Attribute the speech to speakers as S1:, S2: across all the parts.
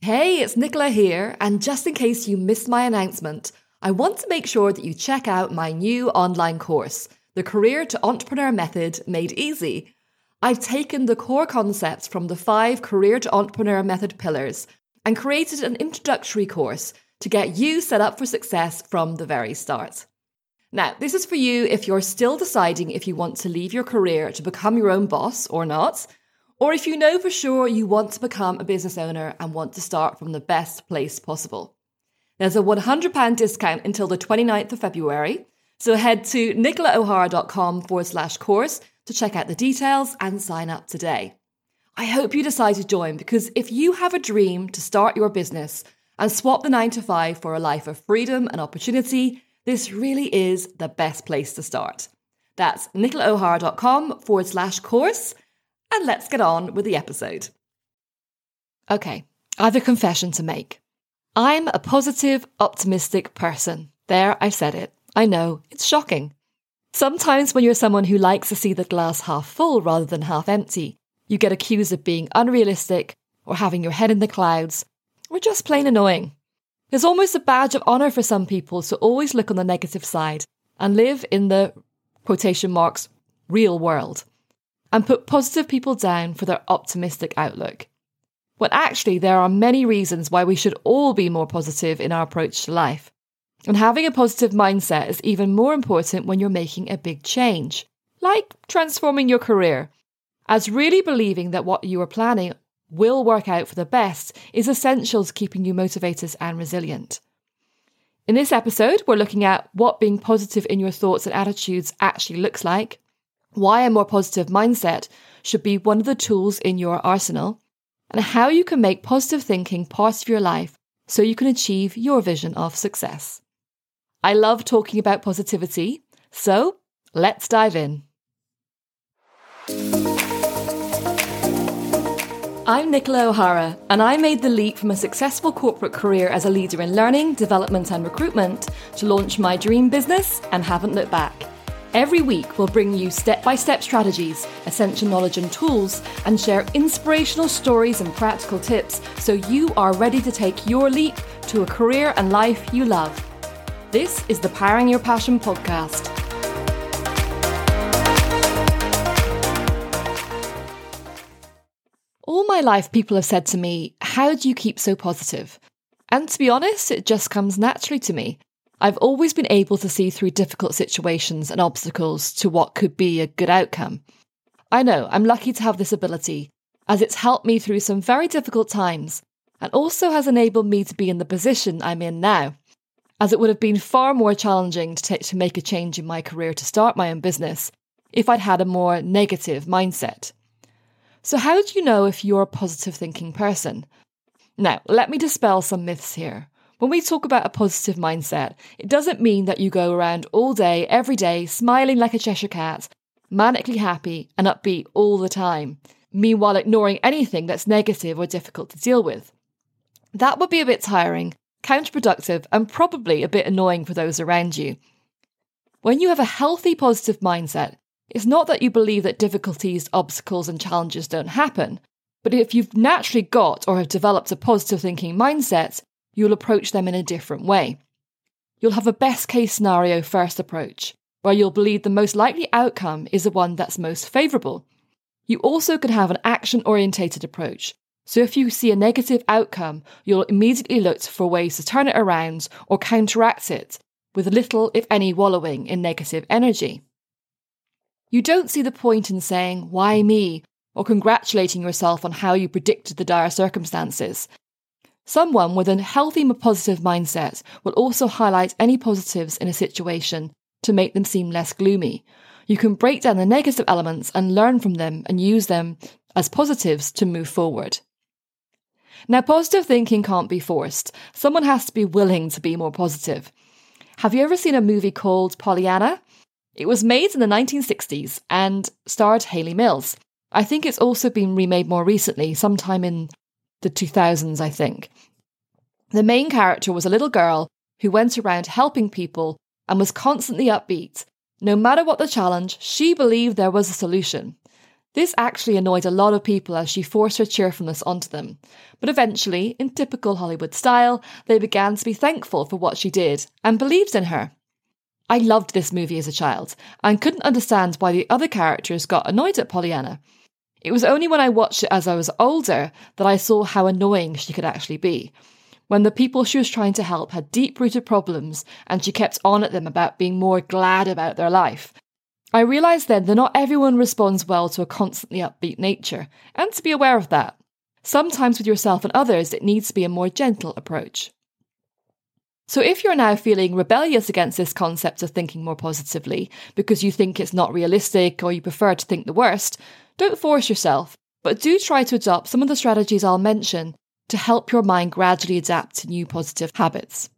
S1: Hey, it's Nicola here, and just in case you missed my announcement, I want to make sure that you check out my new online course, The Career to Entrepreneur Method Made Easy. I've taken the core concepts from the five Career to Entrepreneur Method pillars and created an introductory course to get you set up for success from the very start. Now, this is for you if you're still deciding if you want to leave your career to become your own boss or not or if you know for sure you want to become a business owner and want to start from the best place possible. There's a £100 discount until the 29th of February, so head to nicolaohara.com forward slash course to check out the details and sign up today. I hope you decide to join because if you have a dream to start your business and swap the 9 to 5 for a life of freedom and opportunity, this really is the best place to start. That's nicolaohara.com forward slash course and let's get on with the episode. Okay, I have a confession to make. I'm a positive, optimistic person. There, I said it. I know, it's shocking. Sometimes when you're someone who likes to see the glass half full rather than half empty, you get accused of being unrealistic or having your head in the clouds or just plain annoying. There's almost a badge of honour for some people to always look on the negative side and live in the quotation marks real world and put positive people down for their optimistic outlook. When actually, there are many reasons why we should all be more positive in our approach to life. And having a positive mindset is even more important when you're making a big change, like transforming your career, as really believing that what you are planning will work out for the best is essential to keeping you motivated and resilient. In this episode, we're looking at what being positive in your thoughts and attitudes actually looks like, why a more positive mindset should be one of the tools in your arsenal, and how you can make positive thinking part of your life so you can achieve your vision of success. I love talking about positivity, so let's dive in. I'm Nicola O'Hara, and I made the leap from a successful corporate career as a leader in learning, development, and recruitment to launch my dream business and haven't looked back. Every week, we'll bring you step by step strategies, essential knowledge and tools, and share inspirational stories and practical tips so you are ready to take your leap to a career and life you love. This is the Powering Your Passion podcast. All my life, people have said to me, How do you keep so positive? And to be honest, it just comes naturally to me. I've always been able to see through difficult situations and obstacles to what could be a good outcome. I know I'm lucky to have this ability, as it's helped me through some very difficult times and also has enabled me to be in the position I'm in now, as it would have been far more challenging to, to make a change in my career to start my own business if I'd had a more negative mindset. So, how do you know if you're a positive thinking person? Now, let me dispel some myths here. When we talk about a positive mindset, it doesn't mean that you go around all day, every day, smiling like a Cheshire cat, manically happy and upbeat all the time, meanwhile ignoring anything that's negative or difficult to deal with. That would be a bit tiring, counterproductive, and probably a bit annoying for those around you. When you have a healthy positive mindset, it's not that you believe that difficulties, obstacles, and challenges don't happen, but if you've naturally got or have developed a positive thinking mindset, you'll approach them in a different way. You'll have a best case scenario first approach, where you'll believe the most likely outcome is the one that's most favourable. You also can have an action orientated approach. So if you see a negative outcome, you'll immediately look for ways to turn it around or counteract it, with little, if any, wallowing in negative energy. You don't see the point in saying, Why me? or congratulating yourself on how you predicted the dire circumstances, Someone with a healthy, positive mindset will also highlight any positives in a situation to make them seem less gloomy. You can break down the negative elements and learn from them and use them as positives to move forward. Now, positive thinking can't be forced. Someone has to be willing to be more positive. Have you ever seen a movie called Pollyanna? It was made in the 1960s and starred Hayley Mills. I think it's also been remade more recently, sometime in the 2000s, I think. The main character was a little girl who went around helping people and was constantly upbeat. No matter what the challenge, she believed there was a solution. This actually annoyed a lot of people as she forced her cheerfulness onto them. But eventually, in typical Hollywood style, they began to be thankful for what she did and believed in her. I loved this movie as a child and couldn't understand why the other characters got annoyed at Pollyanna. It was only when I watched it as I was older that I saw how annoying she could actually be. When the people she was trying to help had deep rooted problems and she kept on at them about being more glad about their life. I realised then that not everyone responds well to a constantly upbeat nature, and to be aware of that. Sometimes with yourself and others, it needs to be a more gentle approach. So, if you're now feeling rebellious against this concept of thinking more positively because you think it's not realistic or you prefer to think the worst, don't force yourself, but do try to adopt some of the strategies I'll mention to help your mind gradually adapt to new positive habits.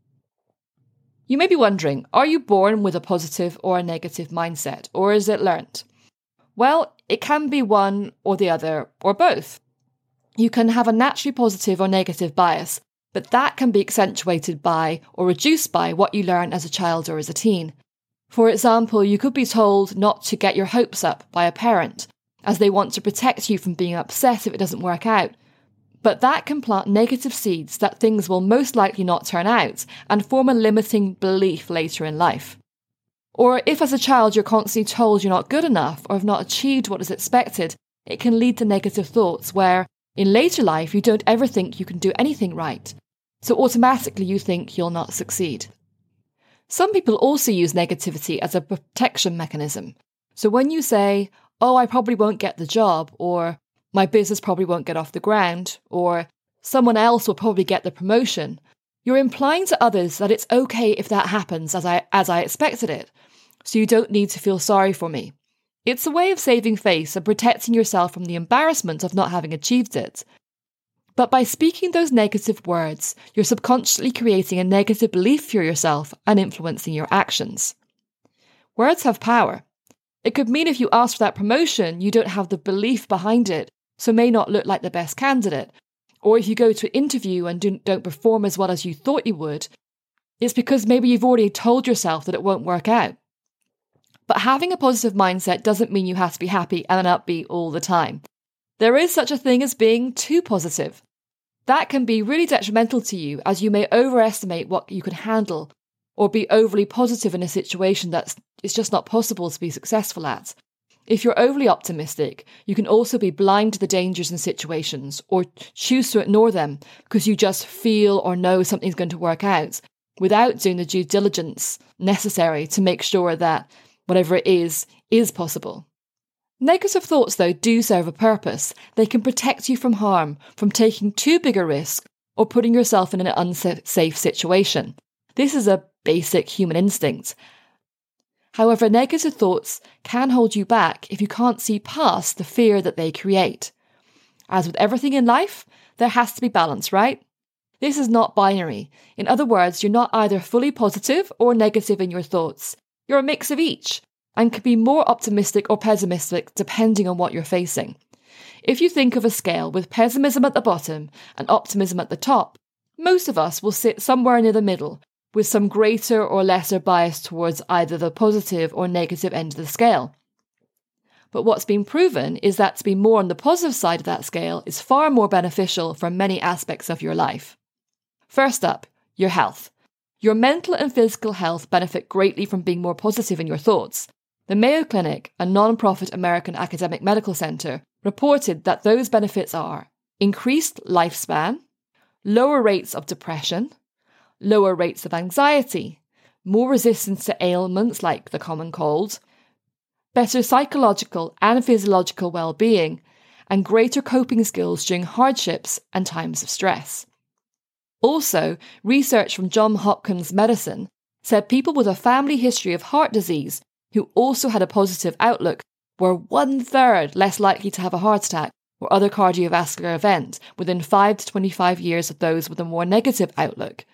S1: You may be wondering are you born with a positive or a negative mindset, or is it learnt? Well, it can be one or the other, or both. You can have a naturally positive or negative bias, but that can be accentuated by or reduced by what you learn as a child or as a teen. For example, you could be told not to get your hopes up by a parent, as they want to protect you from being upset if it doesn't work out. But that can plant negative seeds that things will most likely not turn out and form a limiting belief later in life. Or if as a child you're constantly told you're not good enough or have not achieved what is expected, it can lead to negative thoughts where, in later life, you don't ever think you can do anything right. So automatically you think you'll not succeed. Some people also use negativity as a protection mechanism. So when you say, oh, I probably won't get the job, or my business probably won't get off the ground, or someone else will probably get the promotion, you're implying to others that it's okay if that happens as I, as I expected it, so you don't need to feel sorry for me. It's a way of saving face and protecting yourself from the embarrassment of not having achieved it. But by speaking those negative words, you're subconsciously creating a negative belief for yourself and influencing your actions. Words have power. It could mean if you ask for that promotion, you don't have the belief behind it, so may not look like the best candidate. Or if you go to an interview and don't perform as well as you thought you would, it's because maybe you've already told yourself that it won't work out. But having a positive mindset doesn't mean you have to be happy and upbeat all the time. There is such a thing as being too positive. That can be really detrimental to you as you may overestimate what you can handle or be overly positive in a situation that's it's just not possible to be successful at. If you're overly optimistic, you can also be blind to the dangers in situations or choose to ignore them because you just feel or know something's going to work out without doing the due diligence necessary to make sure that whatever it is is possible. Negative thoughts, though, do serve a purpose. They can protect you from harm, from taking too big a risk, or putting yourself in an unsafe situation. This is a basic human instinct. However, negative thoughts can hold you back if you can't see past the fear that they create. As with everything in life, there has to be balance, right? This is not binary. In other words, you're not either fully positive or negative in your thoughts. You're a mix of each and can be more optimistic or pessimistic depending on what you're facing. If you think of a scale with pessimism at the bottom and optimism at the top, most of us will sit somewhere near the middle with some greater or lesser bias towards either the positive or negative end of the scale. But what's been proven is that to be more on the positive side of that scale is far more beneficial for many aspects of your life. First up, your health. Your mental and physical health benefit greatly from being more positive in your thoughts. The Mayo Clinic, a non profit American academic medical centre, reported that those benefits are increased lifespan, lower rates of depression, lower rates of anxiety, more resistance to ailments like the common cold, better psychological and physiological well being, and greater coping skills during hardships and times of stress. Also, research from Johns Hopkins Medicine said people with a family history of heart disease who also had a positive outlook were one third less likely to have a heart attack or other cardiovascular event within 5 to 25 years of those with a more negative outlook.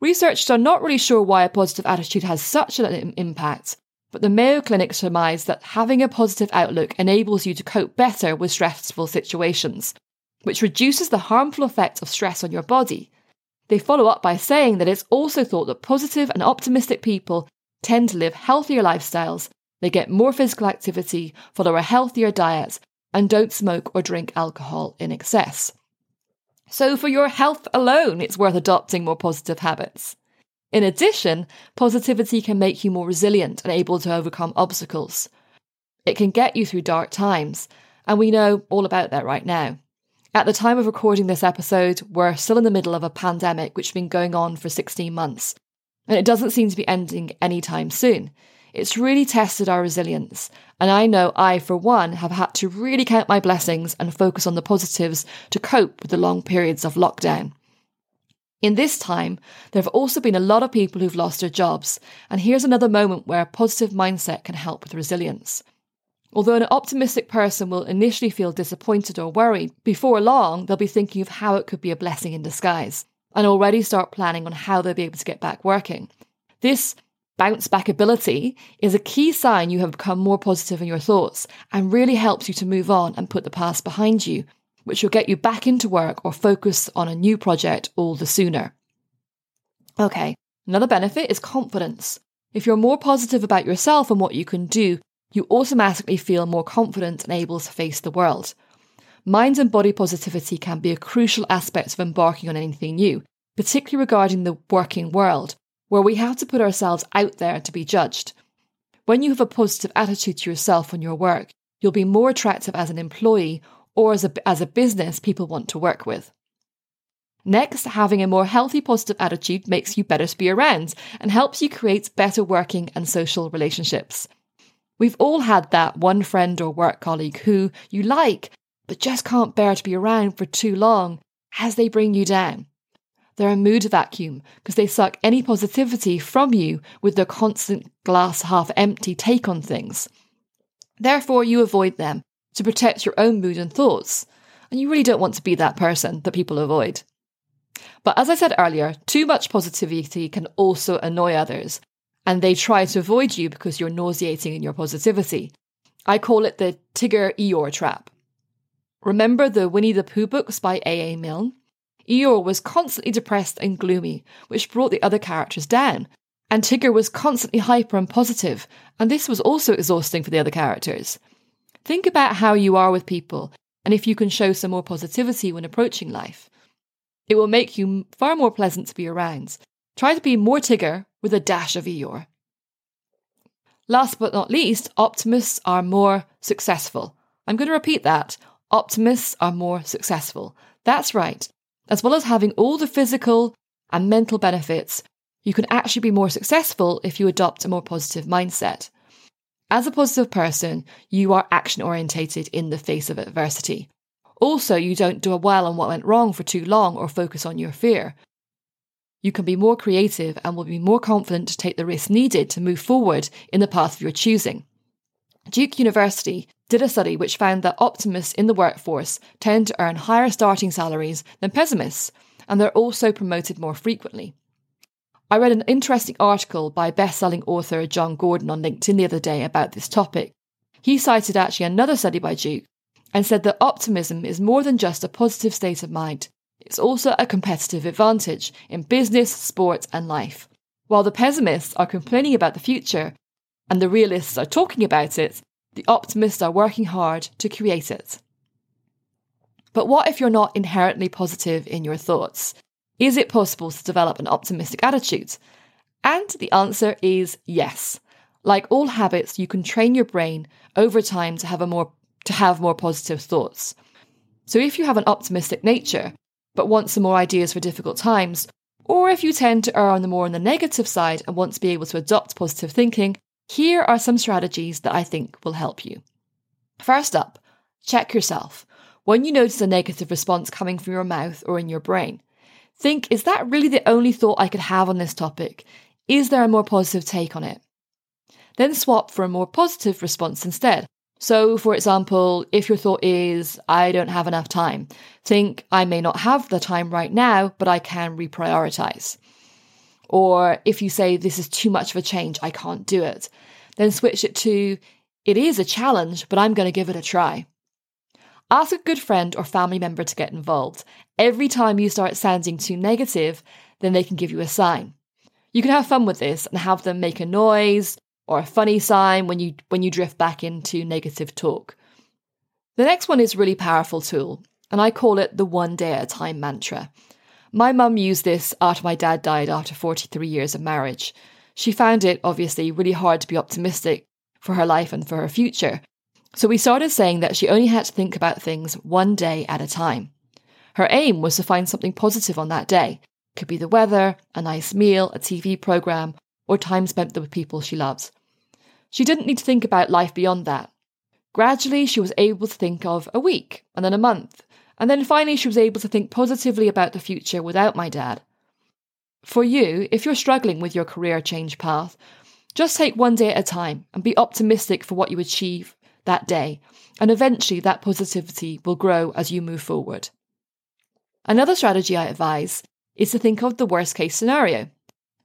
S1: Researchers are not really sure why a positive attitude has such an impact, but the Mayo Clinic surmised that having a positive outlook enables you to cope better with stressful situations, which reduces the harmful effect of stress on your body. They follow up by saying that it's also thought that positive and optimistic people tend to live healthier lifestyles, they get more physical activity, follow a healthier diet, and don't smoke or drink alcohol in excess. So, for your health alone, it's worth adopting more positive habits. In addition, positivity can make you more resilient and able to overcome obstacles. It can get you through dark times, and we know all about that right now. At the time of recording this episode, we're still in the middle of a pandemic which has been going on for 16 months, and it doesn't seem to be ending anytime soon. It's really tested our resilience, and I know I, for one, have had to really count my blessings and focus on the positives to cope with the long periods of lockdown. In this time, there have also been a lot of people who've lost their jobs, and here's another moment where a positive mindset can help with resilience. Although an optimistic person will initially feel disappointed or worried, before long they'll be thinking of how it could be a blessing in disguise, and already start planning on how they'll be able to get back working. This bounce back ability is a key sign you have become more positive in your thoughts and really helps you to move on and put the past behind you which will get you back into work or focus on a new project all the sooner. Okay, another benefit is confidence. If you're more positive about yourself and what you can do, you automatically feel more confident and able to face the world. Mind and body positivity can be a crucial aspect of embarking on anything new, particularly regarding the working world, where we have to put ourselves out there to be judged. When you have a positive attitude to yourself and your work, you'll be more attractive as an employee or as a, as a business people want to work with. Next, having a more healthy, positive attitude makes you better to be around and helps you create better working and social relationships. We've all had that one friend or work colleague who you like, but just can't bear to be around for too long as they bring you down. They're a mood vacuum because they suck any positivity from you with their constant glass half empty take on things. Therefore, you avoid them to protect your own mood and thoughts. And you really don't want to be that person that people avoid. But as I said earlier, too much positivity can also annoy others, and they try to avoid you because you're nauseating in your positivity. I call it the Tigger Eeyore trap. Remember the Winnie the Pooh books by A.A. Milne? Eeyore was constantly depressed and gloomy, which brought the other characters down. And Tigger was constantly hyper and positive, and this was also exhausting for the other characters. Think about how you are with people and if you can show some more positivity when approaching life. It will make you far more pleasant to be around. Try to be more Tigger with a dash of Eeyore. Last but not least, optimists are more successful. I'm going to repeat that. Optimists are more successful. That's right. As well as having all the physical and mental benefits, you can actually be more successful if you adopt a more positive mindset. As a positive person, you are action orientated in the face of adversity. Also, you don't dwell well on what went wrong for too long or focus on your fear. You can be more creative and will be more confident to take the risks needed to move forward in the path of your choosing. Duke University did a study which found that optimists in the workforce tend to earn higher starting salaries than pessimists, and they're also promoted more frequently. I read an interesting article by best-selling author Jon Gordon on LinkedIn the other day about this topic. He cited actually another study by Duke and said that optimism is more than just a positive state of mind. It's also a competitive advantage in business, sport, and life. While the pessimists are complaining about the future and the realists are talking about it, the optimists are working hard to create it. But what if you're not inherently positive in your thoughts? Is it possible to develop an optimistic attitude? And the answer is yes. Like all habits, you can train your brain over time to have a more to have more positive thoughts. So if you have an optimistic nature, but want some more ideas for difficult times, or if you tend to err on the more on the negative side and want to be able to adopt positive thinking, here are some strategies that I think will help you. First up, check yourself. When you notice a negative response coming from your mouth or in your brain, Think, is that really the only thought I could have on this topic? Is there a more positive take on it? Then swap for a more positive response instead. So, for example, if your thought is, I don't have enough time, think, I may not have the time right now, but I can reprioritize. Or if you say, this is too much of a change, I can't do it, then switch it to, it is a challenge, but I'm going to give it a try. Ask a good friend or family member to get involved. Every time you start sounding too negative, then they can give you a sign. You can have fun with this and have them make a noise or a funny sign when you when you drift back into negative talk. The next one is really powerful tool, and I call it the one day at a time mantra. My mum used this after my dad died after 43 years of marriage. She found it obviously really hard to be optimistic for her life and for her future. So we started saying that she only had to think about things one day at a time. Her aim was to find something positive on that day. It could be the weather, a nice meal, a TV program, or time spent with people she loves. She didn't need to think about life beyond that. Gradually, she was able to think of a week, and then a month, and then finally, she was able to think positively about the future without my dad. For you, if you're struggling with your career change path, just take one day at a time and be optimistic for what you achieve that day, and eventually that positivity will grow as you move forward. Another strategy I advise is to think of the worst case scenario.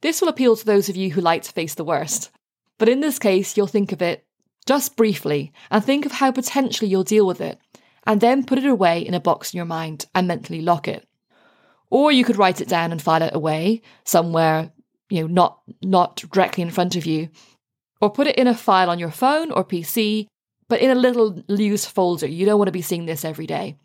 S1: This will appeal to those of you who like to face the worst. But in this case, you'll think of it just briefly and think of how potentially you'll deal with it, and then put it away in a box in your mind and mentally lock it. Or you could write it down and file it away somewhere, you know, not not directly in front of you. Or put it in a file on your phone or PC, but in a little loose folder. You don't want to be seeing this every day.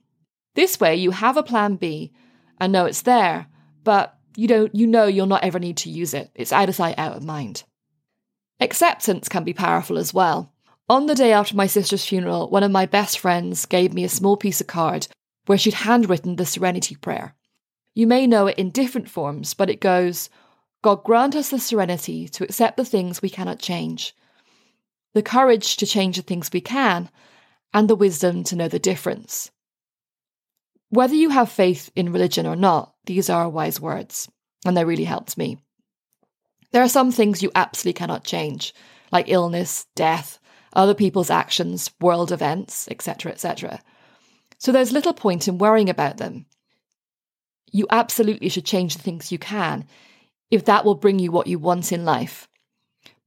S1: This way you have a plan B and know it's there, but you don't you know you'll not ever need to use it. It's out of sight, out of mind. Acceptance can be powerful as well. On the day after my sister's funeral, one of my best friends gave me a small piece of card where she'd handwritten the Serenity Prayer. You may know it in different forms, but it goes God grant us the serenity to accept the things we cannot change, the courage to change the things we can, and the wisdom to know the difference. Whether you have faith in religion or not, these are wise words, and they really helped me. There are some things you absolutely cannot change, like illness, death, other people's actions, world events, etc., etc. So there's little point in worrying about them you absolutely should change the things you can if that will bring you what you want in life.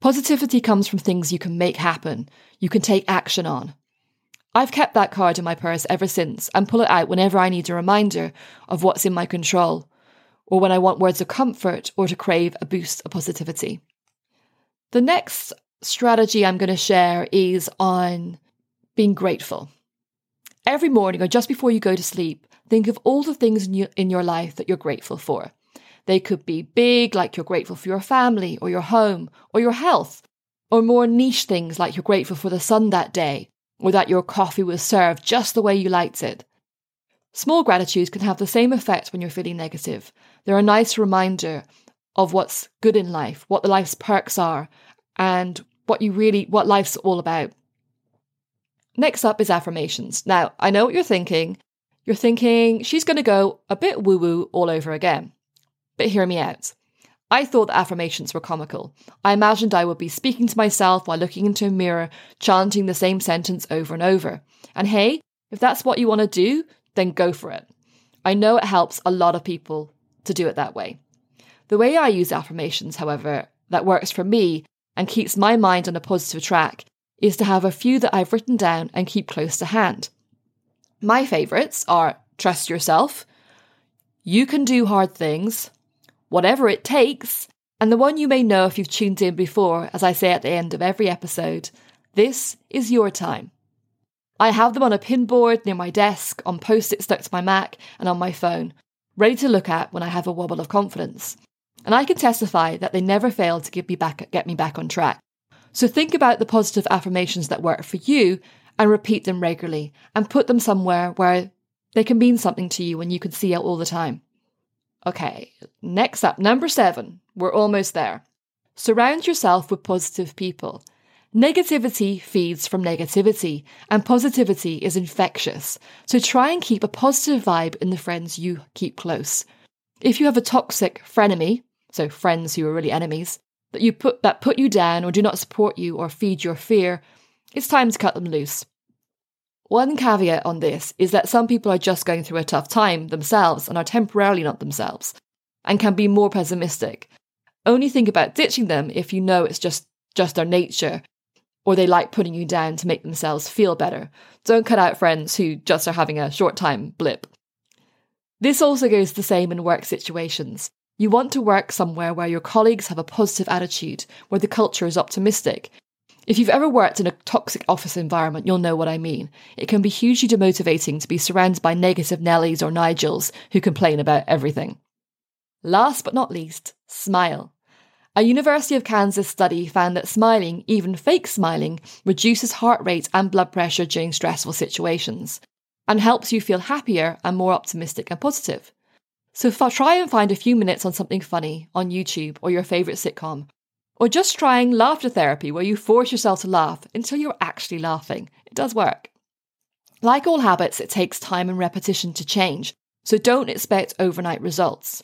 S1: Positivity comes from things you can make happen, you can take action on. I've kept that card in my purse ever since and pull it out whenever I need a reminder of what's in my control, or when I want words of comfort or to crave a boost of positivity. The next strategy I'm going to share is on being grateful. Every morning or just before you go to sleep, Think of all the things in, your life that you're grateful for. They could be big, like you're grateful for your family or your home or your health, or more niche things like you're grateful for the sun that day or that your coffee was served just the way you liked it. Small gratitudes can have the same effect when you're feeling negative. They're a nice reminder of what's good in life, what the life's perks are, and what you really what life's all about. Next up is affirmations. Now, I know what you're thinking. You're thinking she's going to go a bit woo woo all over again. But hear me out. I thought the affirmations were comical. I imagined I would be speaking to myself while looking into a mirror, chanting the same sentence over and over. And hey, if that's what you want to do, then go for it. I know it helps a lot of people to do it that way. The way I use affirmations, however, that works for me and keeps my mind on a positive track is to have a few that I've written down and keep close to hand. My favourites are Trust Yourself, You Can Do Hard Things, Whatever It Takes, and the one you may know if you've tuned in before, as I say at the end of every episode This is Your Time. I have them on a pinboard near my desk, on post it stuck to my Mac, and on my phone, ready to look at when I have a wobble of confidence. And I can testify that they never fail to get me back, get me back on track. So think about the positive affirmations that work for you and repeat them regularly and put them somewhere where they can mean something to you and you can see it all the time. Okay, next up, number seven. We're almost there. Surround yourself with positive people. Negativity feeds from negativity, and positivity is infectious. So try and keep a positive vibe in the friends you keep close. If you have a toxic frenemy, so friends who are really enemies, that you put that put you down or do not support you or feed your fear, it's time to cut them loose. One caveat on this is that some people are just going through a tough time themselves and are temporarily not themselves, and can be more pessimistic. Only think about ditching them if you know it's just, just their nature, or they like putting you down to make themselves feel better. Don't cut out friends who just are having a short time blip. This also goes the same in work situations. You want to work somewhere where your colleagues have a positive attitude, where the culture is optimistic, If you've ever worked in a toxic office environment, you'll know what I mean. It can be hugely demotivating to be surrounded by negative Nellies or Nigels who complain about everything. Last but not least, smile. A University of Kansas study found that smiling, even fake smiling, reduces heart rate and blood pressure during stressful situations and helps you feel happier and more optimistic and positive. So try and find a few minutes on something funny on YouTube or your favourite sitcom, or just trying laughter therapy where you force yourself to laugh until you're actually laughing. It does work. Like all habits, it takes time and repetition to change, so don't expect overnight results.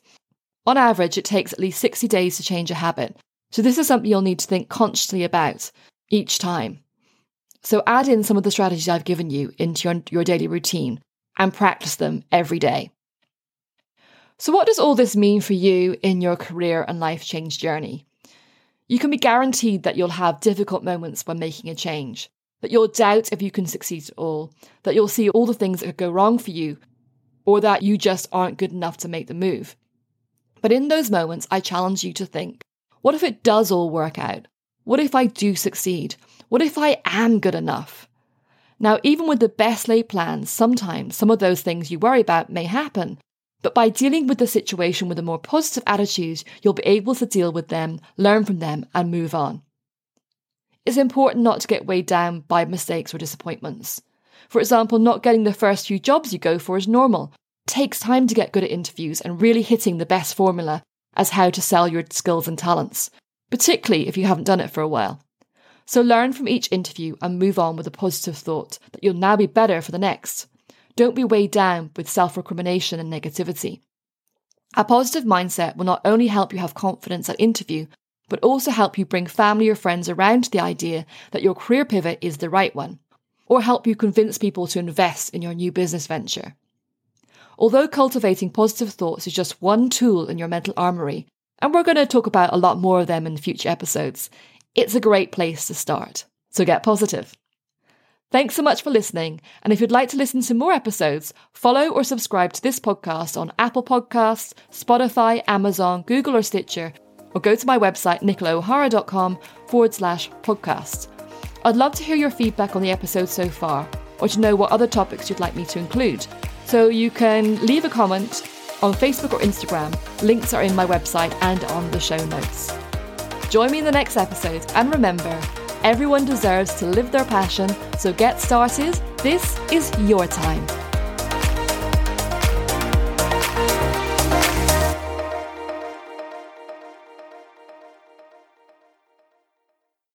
S1: On average, it takes at least 60 days to change a habit, so this is something you'll need to think consciously about each time. So add in some of the strategies I've given you into your, your daily routine and practice them every day. So, what does all this mean for you in your career and life change journey? You can be guaranteed that you'll have difficult moments when making a change, that you'll doubt if you can succeed at all, that you'll see all the things that could go wrong for you, or that you just aren't good enough to make the move. But in those moments, I challenge you to think what if it does all work out? What if I do succeed? What if I am good enough? Now, even with the best laid plans, sometimes some of those things you worry about may happen, but by dealing with the situation with a more positive attitude, you'll be able to deal with them, learn from them, and move on. It's important not to get weighed down by mistakes or disappointments. For example, not getting the first few jobs you go for is normal. It takes time to get good at interviews and really hitting the best formula as how to sell your skills and talents, particularly if you haven't done it for a while. So learn from each interview and move on with a positive thought that you'll now be better for the next. Don't be weighed down with self recrimination and negativity. A positive mindset will not only help you have confidence at interview, but also help you bring family or friends around to the idea that your career pivot is the right one, or help you convince people to invest in your new business venture. Although cultivating positive thoughts is just one tool in your mental armory, and we're going to talk about a lot more of them in future episodes, it's a great place to start. So get positive. Thanks so much for listening. And if you'd like to listen to more episodes, follow or subscribe to this podcast on Apple Podcasts, Spotify, Amazon, Google, or Stitcher, or go to my website, nicolaohara.com forward slash podcast. I'd love to hear your feedback on the episode so far, or to know what other topics you'd like me to include. So you can leave a comment on Facebook or Instagram. Links are in my website and on the show notes. Join me in the next episode, and remember, Everyone deserves to live their passion, so get started. This is your time.